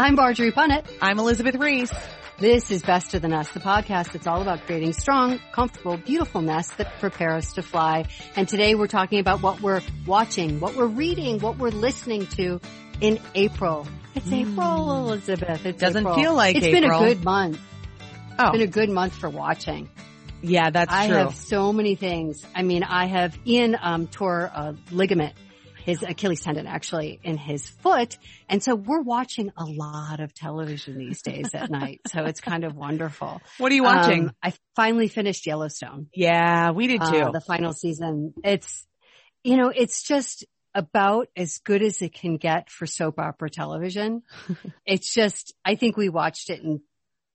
I'm Marjorie Punnett. I'm Elizabeth Ries. This is Best of the Nest, the podcast that's all about creating strong, comfortable, beautiful nests that prepare us to fly. And today we're talking about what we're watching, what we're reading, what we're listening to in April. It's mm. April, Elizabeth. It doesn't April. feel like it's April. been a good month. Oh. It's been a good month for watching. Yeah, that's I true. have so many things. I mean, I have Ian um, tore a ligament his Achilles tendon actually in his foot. And so we're watching a lot of television these days at night. So it's kind of wonderful. What are you watching? Um, I finally finished Yellowstone. Yeah, we did too. Uh, the final season. It's, you know, it's just about as good as it can get for soap opera television. it's just, I think we watched it in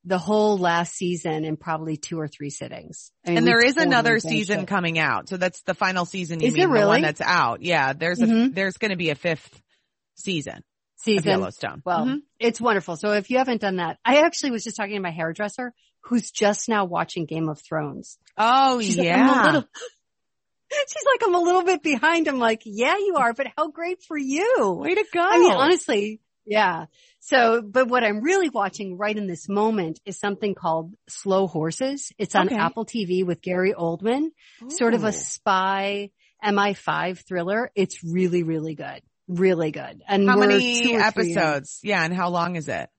the whole last season in probably two or three sittings. I mean, and there is another season it. coming out. So that's the final season. You is mean really? the one that's out? Yeah, there's mm-hmm. a, there's going to be a fifth season. Season. Yellowstone. Well, mm-hmm. it's wonderful. So if you haven't done that, I actually was just talking to my hairdresser who's just now watching Game of Thrones. Oh She's yeah. Like, little, she's like, I'm a little bit behind. I'm like, yeah, you are, but how great for you. Way to go. I mean, honestly, yeah. So, but what I'm really watching right in this moment is something called Slow Horses. It's on Okay. Apple TV with Gary Oldman, sort of a spy MI5 thriller. It's really, really good. Really good. And How many in. episodes? Yeah, and how long is it?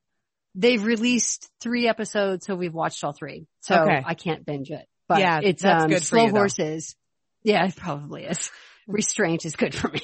They've released three episodes, so we've watched all three. So Okay. I can't binge it. But Yeah, it's um, good Slow you. Horses. Yeah, it probably is. Restraint is good for me.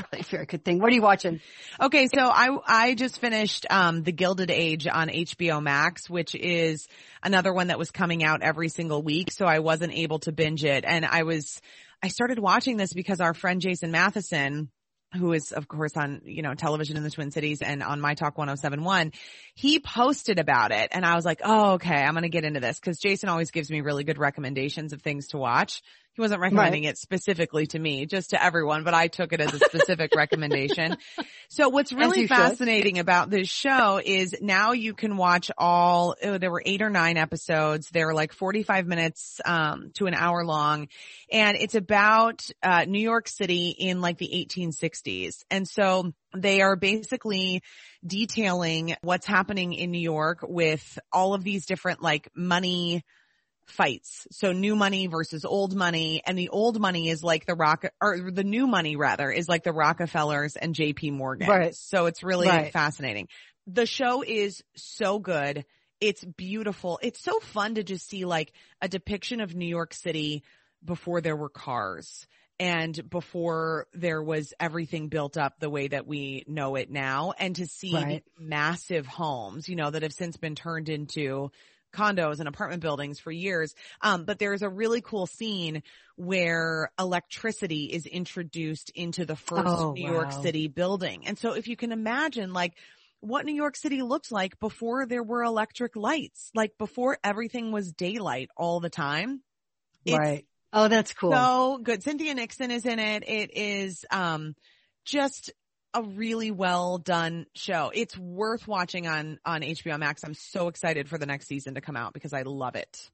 probably a very good thing. What are you watching? Okay, so I I just finished um The Gilded Age on HBO Max, which is another one that was coming out every single week, so I wasn't able to binge it. And I was I started watching this because our friend Jason Matheson who is of course on, you know, television in the Twin Cities and on My Talk 1071, he posted about it and I was like, "Oh, okay, I'm going to get into this cuz Jason always gives me really good recommendations of things to watch." He wasn't recommending it specifically to me, just to everyone, but I took it as a specific recommendation. So what's really you should. fascinating about this show is now you can watch all, oh, there were eight or nine episodes. They're like 45 minutes, um, to an hour long. And it's about, uh, New York City in like the 1860s. And so they are basically detailing what's happening in New York with all of these different like money, fights. So new money versus old money and the old money is like the rock or the new money rather is like the Rockefellers and JP Morgan. Right. So it's really Right. fascinating. The show is so good. It's beautiful. It's so fun to just see like a depiction of New York City before there were cars and before there was everything built up the way that we know it now and to see Right. massive homes, you know, that have since been turned into condos and apartment buildings for years. Um, but there's a really cool scene where electricity is introduced into the first Oh, New York. City building. And so if you can imagine like what New York City looked like before there were electric lights, like before everything was daylight all the time. It's right. Oh, that's cool. so good. Cynthia Nixon is in it. It is, um, just a really well done show. It's worth watching on, on HBO Max. I'm so excited for the next season to come out because I love it.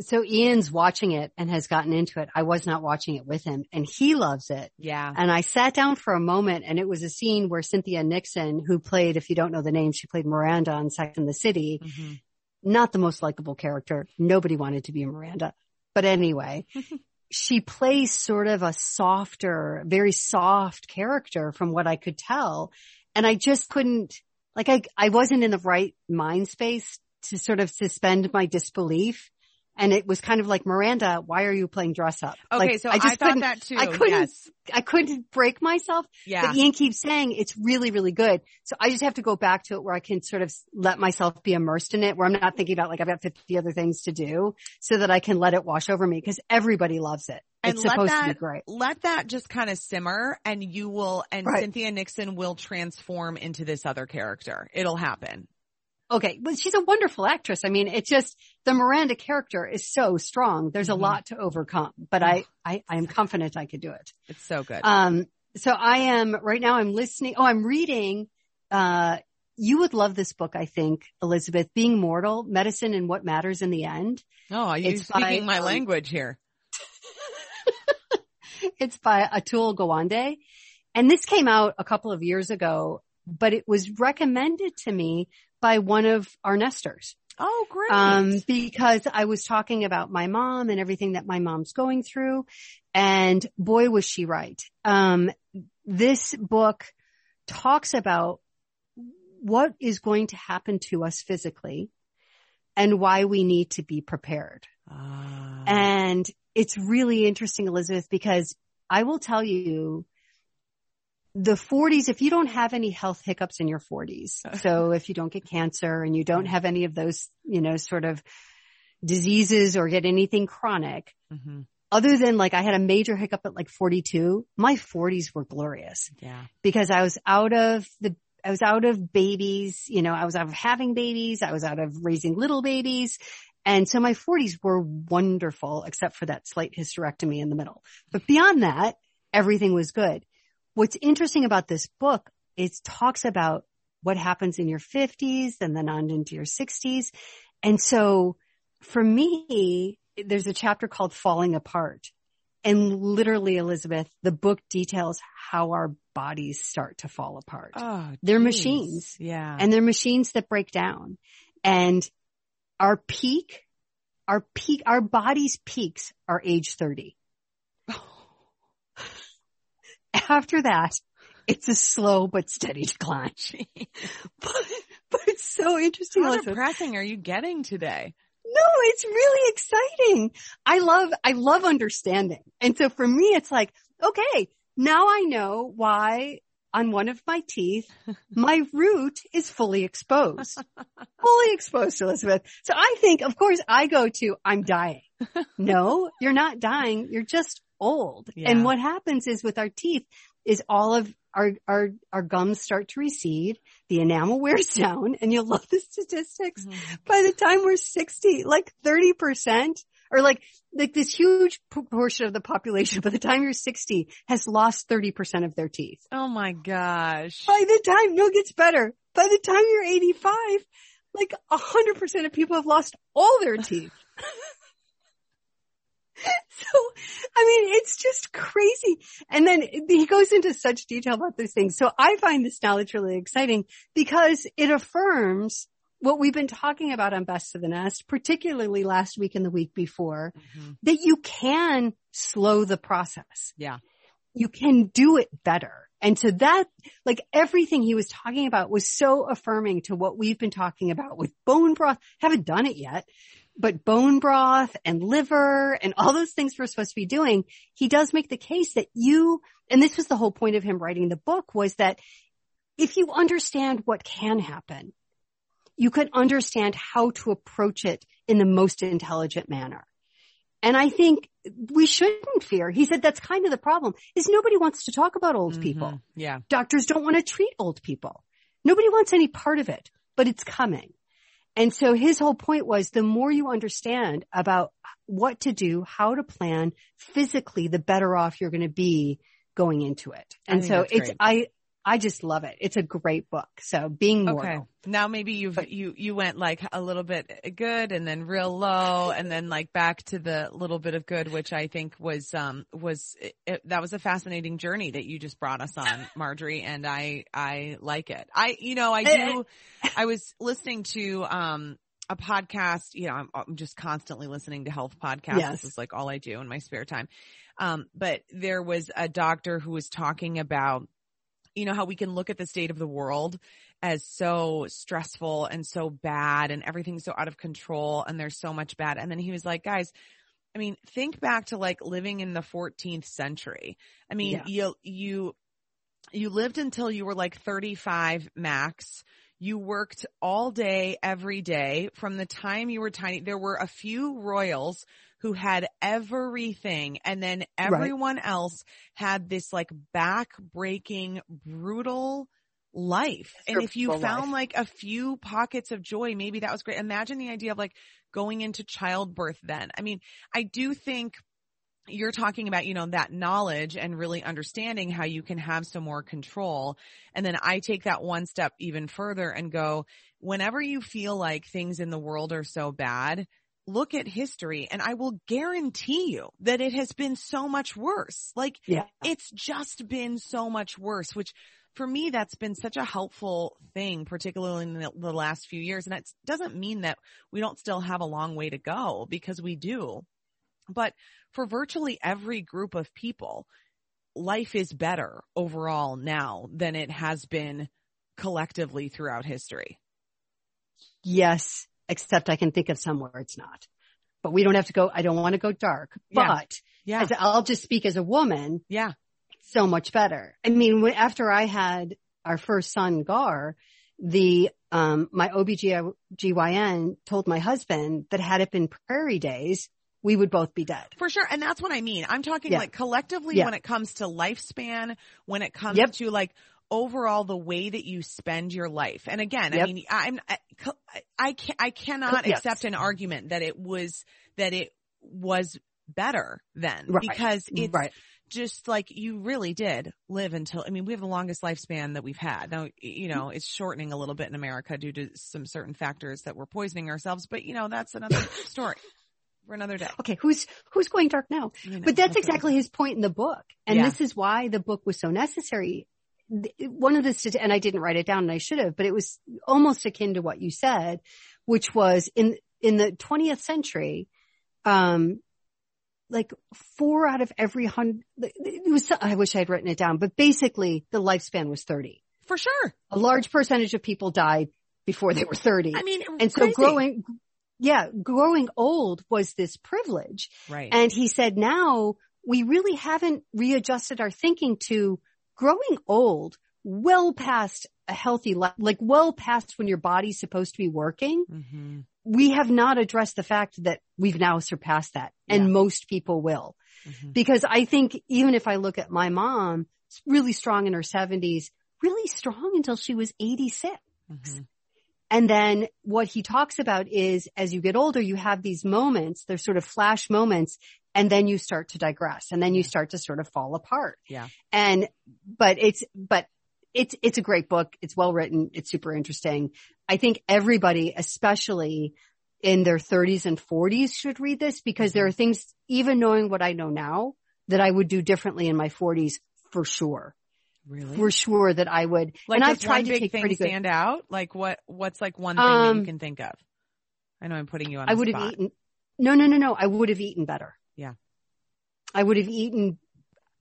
so Ian's watching it and has gotten into it. I was not watching it with him and he loves it. Yeah. And I sat down for a moment and it was a scene where Cynthia Nixon, who played, if you don't know the name, she played Miranda on Sex and the City, Mhm. not the most likable character. Nobody wanted to be Miranda. But anyway, she plays sort of a softer, very soft character from what I could tell. And I just couldn't, like I, I wasn't in the right mind space to sort of suspend my disbelief and it was kind of like Miranda, why are you playing dress up? Okay, like, so I, just thought couldn't, that too. I couldn't, yes. I couldn't break myself. Yeah. But Ian keeps saying it's really, really good. So I just have to go back to it where I can sort of let myself be immersed in it, where I'm not thinking about like I've got 50 other things to do so that I can let it wash over me because everybody loves it. And it's let supposed that, to be great. Let that just kind of simmer and you will, and Right. Cynthia Nixon will transform into this other character. It'll happen. Okay. But she's a wonderful actress. I mean, it's just the Miranda character is so strong. There's a lot to overcome, but I, I, I am confident I could do it. It's so good. Um, so I am right now I'm listening. Oh, I'm reading, uh, you would love this book, I think, Elizabeth, Being Mortal, Medicine and What Matters in the End. oh, you're it's by, speaking my um, language here. It's by Atul Gawande. And this came out a couple of years ago, but it was recommended to me by one of our nesters. Oh, great. Um, because I was talking about my mom and everything that my mom's going through. And boy, was she right. Um, this book talks about what is going to happen to us physically and why we need to be prepared. Ah. And it's really interesting, Elizabeth, because I will tell you the 40s, if you don't have any health hiccups in your 40s, so if you don't get cancer and you don't have any of those, you know, sort of diseases or get anything chronic, Mhm. other than like I had a major hiccup at like 42, my 40s were glorious Yeah. because I was out of the, I was out of babies, you know, I was out of having babies. I was out of raising little babies. And so my 40s were wonderful, except for that slight hysterectomy in the middle. But beyond that, everything was good. What's interesting about this book is talks about what happens in your 50s and then on into your 60s. And so for me, there's a chapter called Falling Apart. And literally, Elizabeth, the book details how our bodies start to fall apart. Oh, They're geez. machines. Yeah. And they're machines that break down. And our peak, our peak, our body's peaks are age 30. After that, it's a slow but steady decline. but, but it's so interesting. How depressing are you getting today? No, it's really exciting. I love, I love understanding. And so for me, it's like, okay, now I know why on one of my teeth, my root is fully exposed. fully exposed, Elizabeth. So I think, of course, I go to, I'm dying. No, you're not dying. You're just old. Yeah. And what happens is with our teeth is all of our, our, our gums start to recede. The enamel wears down and you'll love the statistics. Mm-hmm. By the time we're 60, like 30% or like, like this huge proportion of the population by the time you're 60 has lost 30% of their teeth. Oh my gosh. By the time, no, it gets better. By the time you're 85, like 100% of people have lost all their teeth. so, I mean, it's just crazy. And then he goes into such detail about these things. So I find this knowledge really exciting because it affirms what we've been talking about on Best of the Nest, particularly last week and the week before, Mhm. that you can slow the process. Yeah. You can do it better. And so that, like everything he was talking about was so affirming to what we've been talking about with bone broth. Haven't done it yet, but bone broth and liver and all those things we're supposed to be doing. He does make the case that you, and this was the whole point of him writing the book was that if you understand what can happen, you can understand how to approach it in the most intelligent manner. And I think we shouldn't fear. He said that's kind of the problem is nobody wants to talk about old people. Mhm. Yeah. Doctors don't want to treat old people. Nobody wants any part of it, but it's coming. And so his whole point was the more you understand about what to do, how to plan physically, the better off you're going to be going into it. And so it's, great. I, I just love it. It's a great book. So being mortal. Okay. Now maybe you've, But- you, you went like a little bit good and then real low and then like back to the little bit of good, which I think was, um, was, it, it- that was a fascinating journey that you just brought us on, Marjorie. And I, I like it. I, you know, I do, I was listening to, um, a podcast, you know, I'm, I'm just constantly listening to health podcasts. Yes. This is like all I do in my spare time. Um, but there was a doctor who was talking about you know how we can look at the state of the world as so stressful and so bad and everything's so out of control and there's so much bad. And then he was like, guys, I mean, think back to like living in the 14th century. I mean, yeah. you, you, you lived until you were like 35 max. You worked all day, every day from the time you were tiny. There were a few royals who had everything and then everyone right. else had this like back breaking, brutal, life. And if you found life. like a few pockets of joy, maybe that was great. Imagine the idea of like going into childbirth then. I mean, I do think you're talking about, you know, that knowledge and really understanding how you can have some more control. And then I take that one step even further and go, whenever you feel like things in the world are so bad, look at history and I will guarantee you that it has been so much worse. Like yeah. it's just been so much worse, which for me, that's been such a helpful thing, particularly in the, the last few years. And that doesn't mean that we don't still have a long way to go because we do. But for virtually every group of people, life is better overall now than it has been collectively throughout history. Yes, except I can think of some where it's not. But we don't have to go, I don't want to go dark, but yeah. yeah. I'll just speak as a woman. Yeah so much better. I mean, after I had our first son, Gar, the, um, my OBGYN told my husband that had it been prairie days, we would both be dead. For sure. And that's what I mean. I'm talking yeah. like collectively yeah. when it comes to lifespan, when it comes yep. to like overall the way that you spend your life. And again, yep. I mean, I'm, I, I, can, I cannot yes. accept an argument that it was, that it was better then right. because mm-hmm. it's, right just like you really did live until, I mean, we have the longest lifespan that we've had. Now, you know, it's shortening a little bit in America due to some certain factors that we're poisoning ourselves, but you know, that's another story for another day. Okay. Who's, who's going dark now? You know, but that's exactly his point in the book. And yeah. this is why the book was so necessary. One of the, and I didn't write it down and I should have, but it was almost akin to what you said, which was in, in the 20th century, um, like four out of every hundred, it was, I wish I had written it down, but basically the lifespan was 30. For sure. A large percentage of people died before they were 30. I mean, and crazy. so growing, yeah, growing old was this privilege. Right. And he said now we really haven't readjusted our thinking to growing old well past a healthy life, like well past when your body's supposed to be working. Mm-hmm we have not addressed the fact that we've now surpassed that and yeah. most people will. Mm-hmm. Because I think even if I look at my mom, really strong in her seventies, really strong until she was 86. Mm-hmm. And then what he talks about is as you get older, you have these moments, they're sort of flash moments, and then you start to digress and then you start to sort of fall apart. Yeah. And, but it's, but it's, it's a great book. It's well written. It's super interesting. I think everybody, especially in their 30s and 40s should read this because there are mm-hmm. things, even knowing what I know now, that I would do differently in my 40s for sure. Really? For sure that I would. Like and I've tried to take pretty good. stand out? Like what, what's like one thing um, that you um, can think of? I know I'm putting you on I would have eaten. No, no, no, no. I would have eaten better. Yeah. I would have eaten.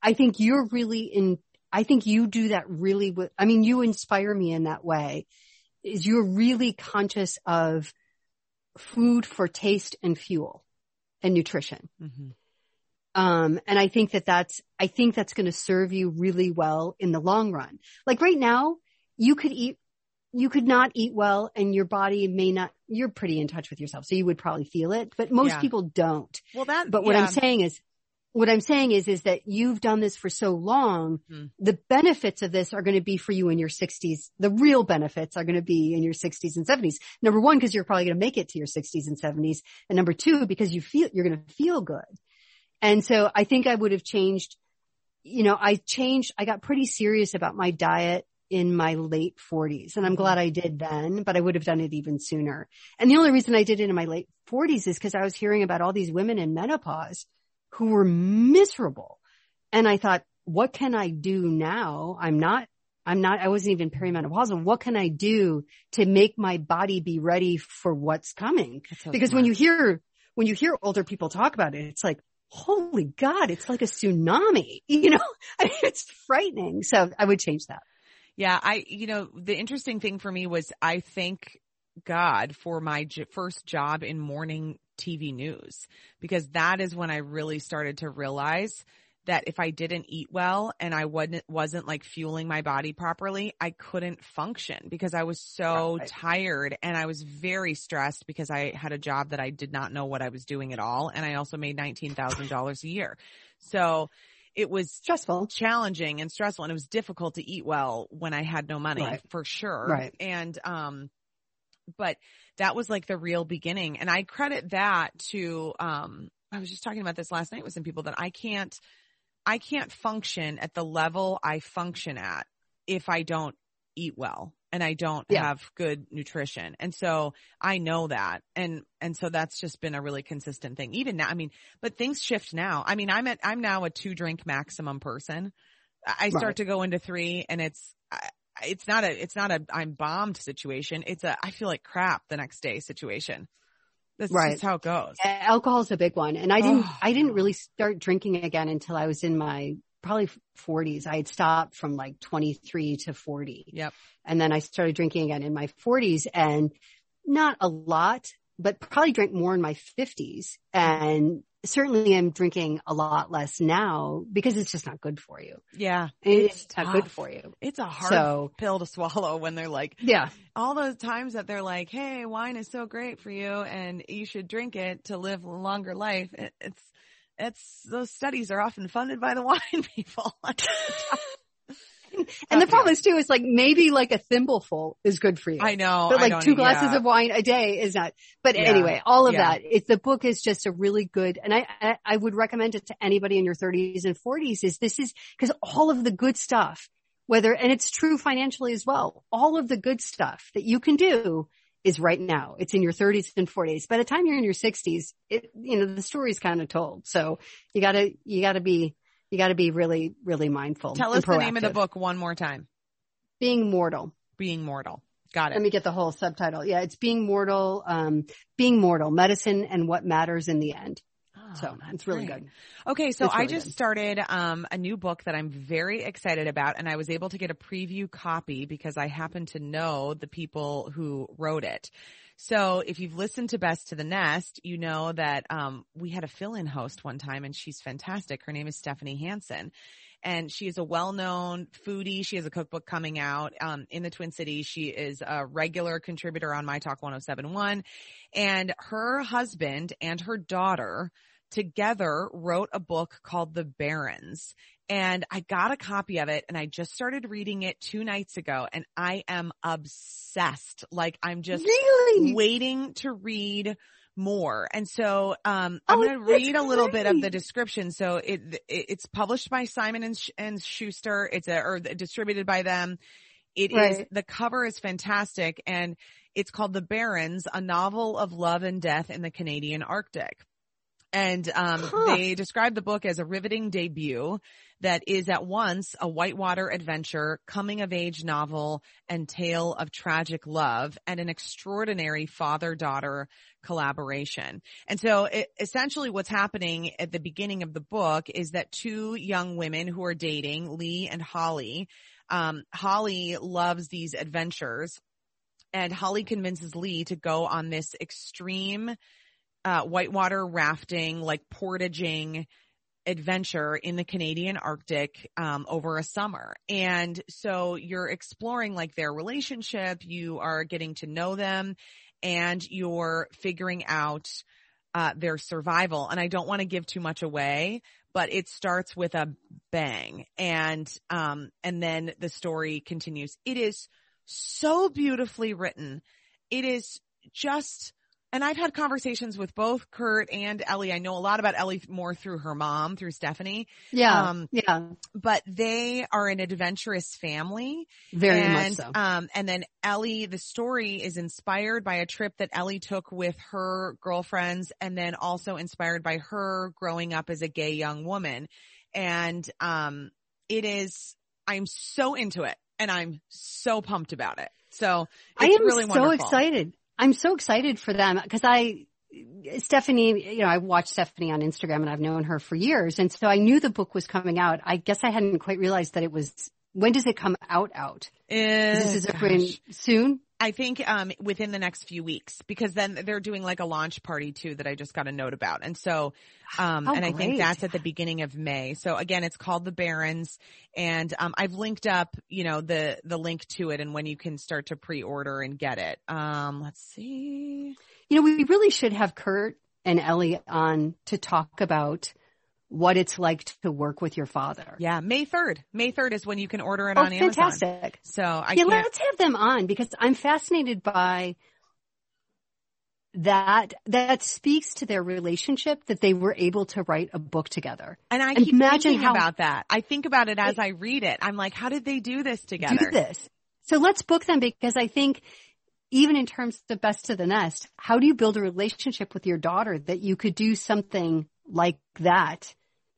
I think you're really in I think you do that really with, I mean, you inspire me in that way is you're really conscious of food for taste and fuel and nutrition. Mm-hmm. Um, and I think that that's, I think that's going to serve you really well in the long run. Like right now, you could eat, you could not eat well and your body may not, you're pretty in touch with yourself. So you would probably feel it, but most yeah. people don't. Well, that, but what yeah. I'm saying is what I'm saying is, is that you've done this for so long. Mm. The benefits of this are going to be for you in your 60s. The real benefits are going to be in your 60s and 70s. Number one, because you're probably going to make it to your 60s and 70s. And number two, because you feel, you're going to feel good. And so I think I would have changed, you know, I changed, I got pretty serious about my diet in my late 40s and I'm glad I did then, but I would have done it even sooner. And the only reason I did it in my late 40s is because I was hearing about all these women in menopause who were miserable. And I thought, what can I do now? I'm not, I'm not, I wasn't even perimenopausal. What can I do to make my body be ready for what's coming? So because smart. when you hear, when you hear older people talk about it, it's like, holy God, it's like a tsunami, you know, I mean, it's frightening. So I would change that. Yeah, I, you know, the interesting thing for me was I thank God for my j- first job in morning TV news because that is when I really started to realize that if I didn't eat well and I wasn't wasn't like fueling my body properly, I couldn't function because I was so right. tired and I was very stressed because I had a job that I did not know what I was doing at all and I also made $19,000 a year. So it was stressful, challenging and stressful and it was difficult to eat well when I had no money right. for sure. Right. And um but that was like the real beginning and I credit that to um I was just talking about this last night with some people that I can't I can't function at the level I function at if I don't eat well and I don't yeah. have good nutrition. And so I know that. And, and so that's just been a really consistent thing. Even now, I mean, but things shift now. I mean, I'm at, I'm now a two drink maximum person. I start right. to go into three and it's, it's not a, it's not a, I'm bombed situation. It's a, I feel like crap the next day situation. That's right. just how it goes. Alcohol is a big one. And I didn't, oh. I didn't really start drinking again until I was in my probably 40s. I had stopped from like 23 to 40. Yep. And then I started drinking again in my 40s and not a lot, but probably drank more in my 50s. And certainly I'm drinking a lot less now because it's just not good for you. Yeah. It's, it's not good for you. It's a hard so, pill to swallow when they're like, yeah, all those times that they're like, Hey, wine is so great for you and you should drink it to live a longer life. It, it's, it's, those studies are often funded by the wine people. and the problem is too, is like maybe like a thimbleful is good for you. I know. But like two glasses yeah. of wine a day is not. But yeah. anyway, all of yeah. that, if the book is just a really good, and I, I, I would recommend it to anybody in your 30s and 40s is this is, cause all of the good stuff, whether, and it's true financially as well, all of the good stuff that you can do is right now. It's in your 30s and 40s. By the time you're in your 60s, it, you know, the story's kind of told. So you gotta, you gotta be, you gotta be really, really mindful. Tell us the name of the book one more time. Being Mortal. Being Mortal. Got it. Let me get the whole subtitle. Yeah, it's Being Mortal, um, Being Mortal, Medicine and What Matters in the End. Oh, so it's really great. good. Okay, so really I just good. started um, a new book that I'm very excited about, and I was able to get a preview copy because I happen to know the people who wrote it. So if you've listened to Best to the Nest, you know that um, we had a fill-in host one time, and she's fantastic. Her name is Stephanie Hansen, and she is a well-known foodie. She has a cookbook coming out um, in the Twin Cities. She is a regular contributor on My Talk 1071, and her husband and her daughter together wrote a book called The Barrens. And I got a copy of it and I just started reading it two nights ago and I am obsessed. Like I'm just really? waiting to read more. And so, um, I'm oh, going to read a little great. bit of the description. So it, it, it's published by Simon and, and Schuster. It's a, or distributed by them. It right. is the cover is fantastic and it's called The Barrens, a novel of love and death in the Canadian Arctic. And um, huh. they describe the book as a riveting debut that is at once a whitewater adventure, coming of age novel, and tale of tragic love, and an extraordinary father-daughter collaboration. And so it, essentially what's happening at the beginning of the book is that two young women who are dating, Lee and Holly, um, Holly loves these adventures and Holly convinces Lee to go on this extreme uh, whitewater rafting, like portaging adventure in the Canadian Arctic um, over a summer. And so you're exploring like their relationship, you are getting to know them, and you're figuring out uh, their survival. And I don't want to give too much away, but it starts with a bang, and um, and then the story continues. It is so beautifully written. It is just and I've had conversations with both Kurt and Ellie. I know a lot about Ellie more through her mom, through Stephanie. Yeah. Um, yeah. But they are an adventurous family. Very and, much so. Um, and then Ellie, the story is inspired by a trip that Ellie took with her girlfriends and then also inspired by her growing up as a gay young woman. And, um, it is, I'm so into it and I'm so pumped about it. So I am really so excited. I'm so excited for them because I, Stephanie, you know, I watched Stephanie on Instagram and I've known her for years. And so I knew the book was coming out. I guess I hadn't quite realized that it was when does it come out out? Is this eh, is it soon? I think um, within the next few weeks because then they're doing like a launch party too that I just got a note about. And so, um, Oh, and I think that's at the beginning of May. So again, it's called The Barrens and um, I've linked up, you know, the, the link to it and when you can start to pre-order and get it. Um, let's see. You know, we really should have Kurt and Ellie on to talk about what it's like to work with your father. Yeah, May 3rd. May 3rd is when you can order it Oh, on Amazon. fantastic. So I yeah, let's have them on because I'm fascinated by that. That speaks to their relationship that they were able to write a book together. and I keep imagine thinking how- about that. I think about it as I read it. I'm like, how did they do this together? Do this. So let's book them because I think even in terms of the best of the nest, how do you build a relationship with your daughter that you could do something like that?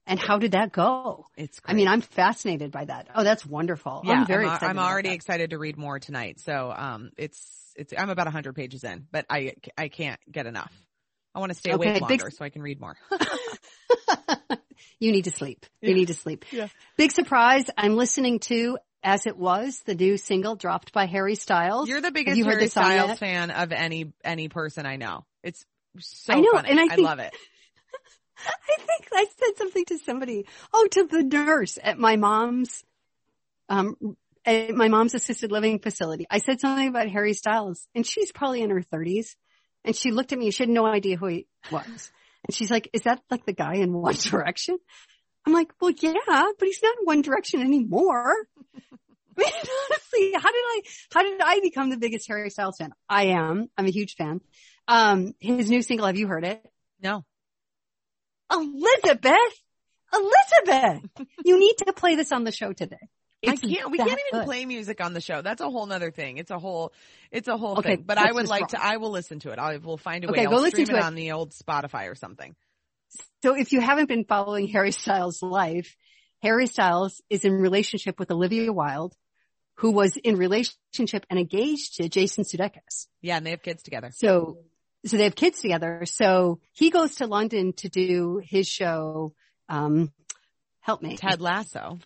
And how did that go? It's I mean, I'm fascinated by that. Oh, that's wonderful. Yeah, I'm very al- excited. I'm already excited to read more tonight. So, um, it's, it's, I'm about hundred pages in, but I, I can't get enough. I want to stay Okay, awake big- longer so I can read more. you need to sleep. Yeah. You need to sleep. Yeah. Big surprise. I'm listening to As It Was, the new single dropped by Harry Styles. You're the biggest you Harry Styles yet? fan of any, any person I know. It's so I know, funny. and I think- love it. I think I said something to somebody. Oh, to the nurse at my mom's, um, at my mom's assisted living facility. I said something about Harry Styles and she's probably in her thirties and she looked at me. She had no idea who he was. And she's like, is that like the guy in One Direction? I'm like, well, yeah, but he's not in One Direction anymore. I mean, honestly, how did I, how did I become the biggest Harry Styles fan? I am. I'm a huge fan. Um, his new single, have you heard it? No. Elizabeth, Elizabeth, you need to play this on the show today. I can't, we can't even good. play music on the show. That's a whole nother thing. It's a whole, it's a whole Okay, thing, but I would like wrong. to, I will listen to it. I will find a way. Okay, I'll go listen to it it. on the old Spotify or something. So if you haven't been following Harry Styles' life, Harry Styles is in relationship with Olivia Wilde, who was in relationship and engaged to Jason Sudeikis. Yeah. And they have kids together. So, so they have kids together. So he goes to London to do his show. Um, help me, Ted Lasso.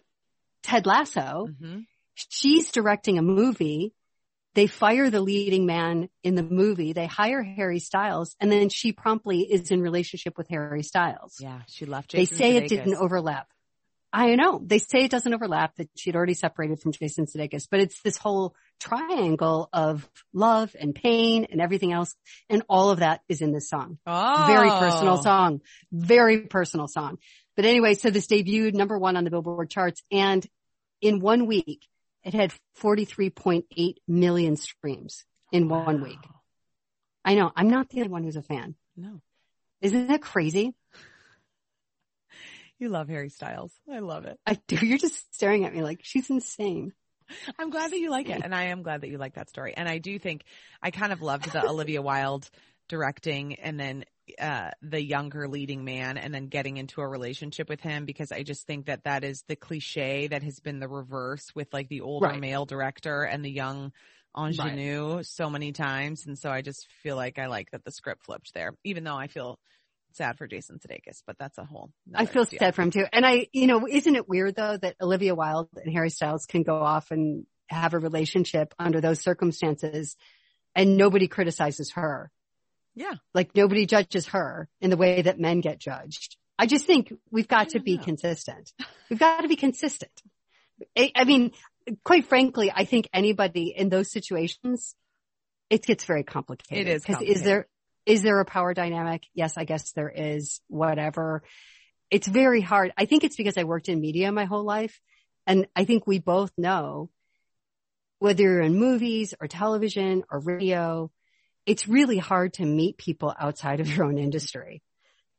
Ted Lasso. hmm she's directing a movie. They fire the leading man in the movie. They hire Harry Styles and then she promptly is in relationship with Harry Styles. Yeah. She left they Jason say it didn't overlap. I know. They say it doesn't overlap, that she'd already separated from Jason Sudeikis, but it's this whole triangle of love and pain and everything else. And all of that is in this song. Oh. Very personal oh. song. Very personal song. But anyway, so this debuted number one on the Billboard charts and in one week it had 43.8 million streams in one week. I know. I'm not the only one who's a fan. No. Isn't that crazy? You love Harry Styles. I love it. I do. You're just staring at me like she's insane. I'm glad that you like it. And I am glad that you like that story. And I do think I kind of loved the Olivia Wilde directing and then uh the younger leading man and then getting into a relationship with him because I just think that that is the cliche that has been the reverse with like the older Right. male director and the young ingenue so many times and so I just feel like I like that the script flipped there even though I feel sad for Jason Sudeikis but that's a whole I feel deal. sad for him too. And I, you know, isn't it weird though that Olivia Wilde and Harry Styles can go off and have a relationship under those circumstances and nobody criticizes her? Yeah. Like nobody judges her in the way that men get judged. I just think we've got to be know. consistent. We've got to be consistent. I, I mean, quite frankly, I think anybody in those situations, it gets very complicated. It is Cause is there, is there a power dynamic? Yes, I guess there is, whatever. It's very hard. I think it's because I worked in media my whole life. And I think we both know whether you're in movies or television or radio, it's really hard to meet people outside of your own industry.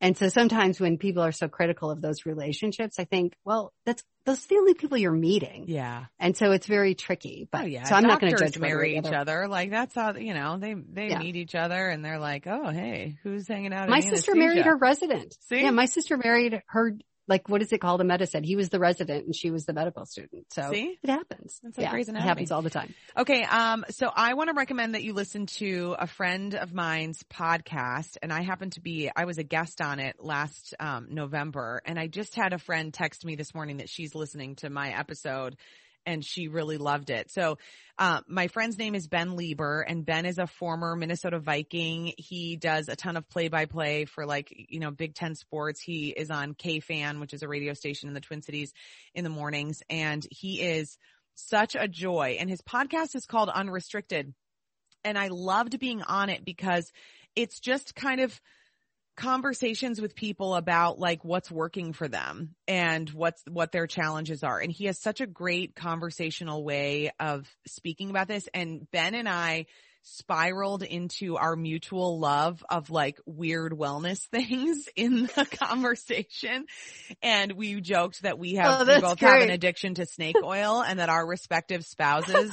And so sometimes when people are so critical of those relationships, I think, well, that's, those are the only people you're meeting. Yeah. And so it's very tricky, but oh yeah. so I'm not going to judge marry each other- other. Like that's how you know they they Yeah. meet each other and they're like, oh hey, who's hanging out? My sister anesthesia? married her resident. See? Yeah, my sister married her, like, what is it called? A medicine. He was the resident and she was the medical student. So See? it happens. That's like yeah, it happens all the time. Okay, um, so I want to recommend that you listen to a friend of mine's podcast, and I happen to be, I was a guest on it last um, November, and I just had a friend text me this morning that she's listening to my episode, and she really loved it. So, uh, my friend's name is Ben Leber and Ben is a former Minnesota Viking. He does a ton of play by play for like, you know, Big Ten sports. He is on KFan, which is a radio station in the Twin Cities in the mornings and he is such a joy and his podcast is called Unrestricted. And I loved being on it because it's just kind of, conversations with people about like what's working for them and what's what their challenges are. And he has such a great conversational way of speaking about this. And Ben and I spiraled into our mutual love of like weird wellness things in the conversation. And we joked that we have Oh, we both have an addiction to snake oil and that our respective spouses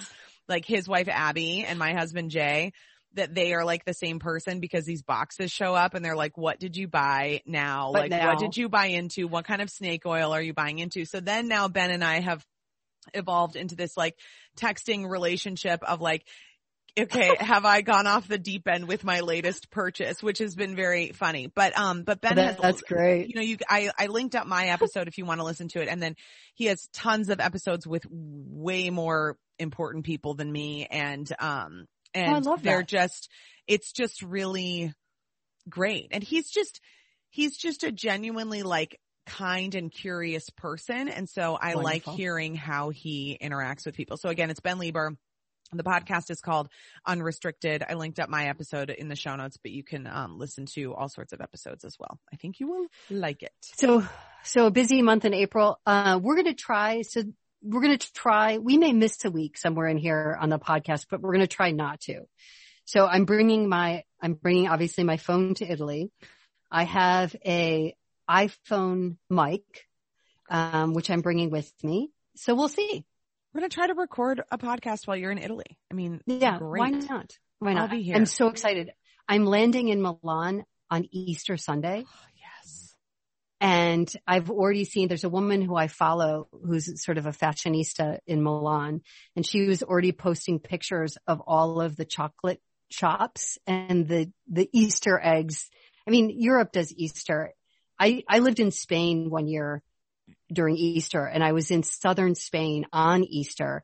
like his wife Abby and my husband Jay that they are like the same person because these boxes show up and they're like, what did you buy now? But like, now- what did you buy into? What kind of snake oil are you buying into? So then now Ben and I have evolved into this like texting relationship of like, okay, have I gone off the deep end with my latest purchase, which has been very funny. But, um, but Ben That- has, that's great. you know, you, I, I linked up my episode if you want to listen to it. And then he has tons of episodes with way more important people than me. And, um, and Oh, I love they're that. just, it's just really great. And he's just, he's just a genuinely like kind and curious person. And so I Wonderful. like hearing how he interacts with people. So again, it's Ben Leber. The podcast is called Unrestricted. I linked up my episode in the show notes, but you can um, listen to all sorts of episodes as well. I think you will like it. So, so a busy month in April. Uh, we're going to try, so we're going to try, we may miss a week somewhere in here on the podcast, but we're going to try not to. So I'm bringing my, I'm bringing obviously my phone to Italy. I have a iPhone mic, um, which I'm bringing with me. So we'll see. We're going to try to record a podcast while you're in Italy. I mean, Yeah. great. Why not? Why I'll not? be here. I'm so excited. I'm landing in Milan on Easter Sunday. And I've already seen there's a woman who I follow who's sort of a fashionista in Milan and she was already posting pictures of all of the chocolate shops and the, the Easter eggs. I mean, Europe does Easter. I, I lived in Spain one year during Easter and I was in southern Spain on Easter.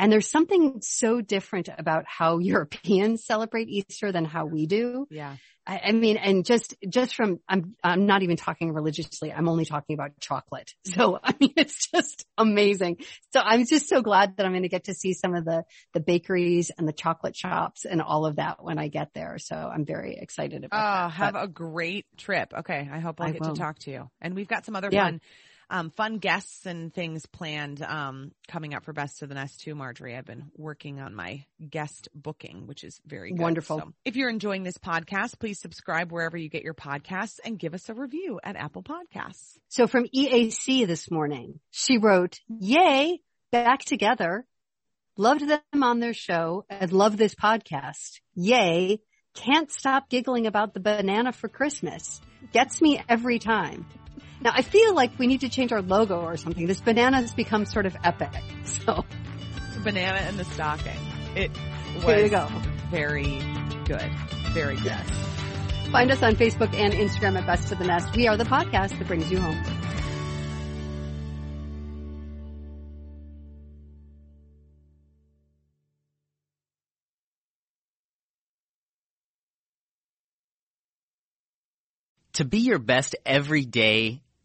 And there's something so different about how Europeans celebrate Easter than how we do. Yeah. I, I mean, and just, just from, I'm, I'm not even talking religiously. I'm only talking about chocolate. Mm-hmm. So, I mean, it's just amazing. So I'm just so glad that I'm going to get to see some of the, the bakeries and the chocolate shops and all of that when I get there. So I'm very excited about Oh, that. have But a great trip. Okay. I hope I'll I get will. to talk to you. And we've got some other Yeah. fun, um, fun guests and things planned, um, coming up for Best of the Nest too, Marjorie. I've been working on my guest booking, which is very good. Wonderful. So if you're enjoying this podcast, please subscribe wherever you get your podcasts and give us a review at Apple Podcasts. so from EAC this morning, she wrote, yay, back together. Loved them on their show and love this podcast. Yay. Can't stop giggling about the banana for Christmas. Gets me every time. Now I feel like we need to change our logo or something. This banana has become sort of epic. So Banana in the stocking. It was There you go. very good. Very good. find us on Facebook and Instagram at Best of the Nest. We are the podcast that brings you home. To be your best every day,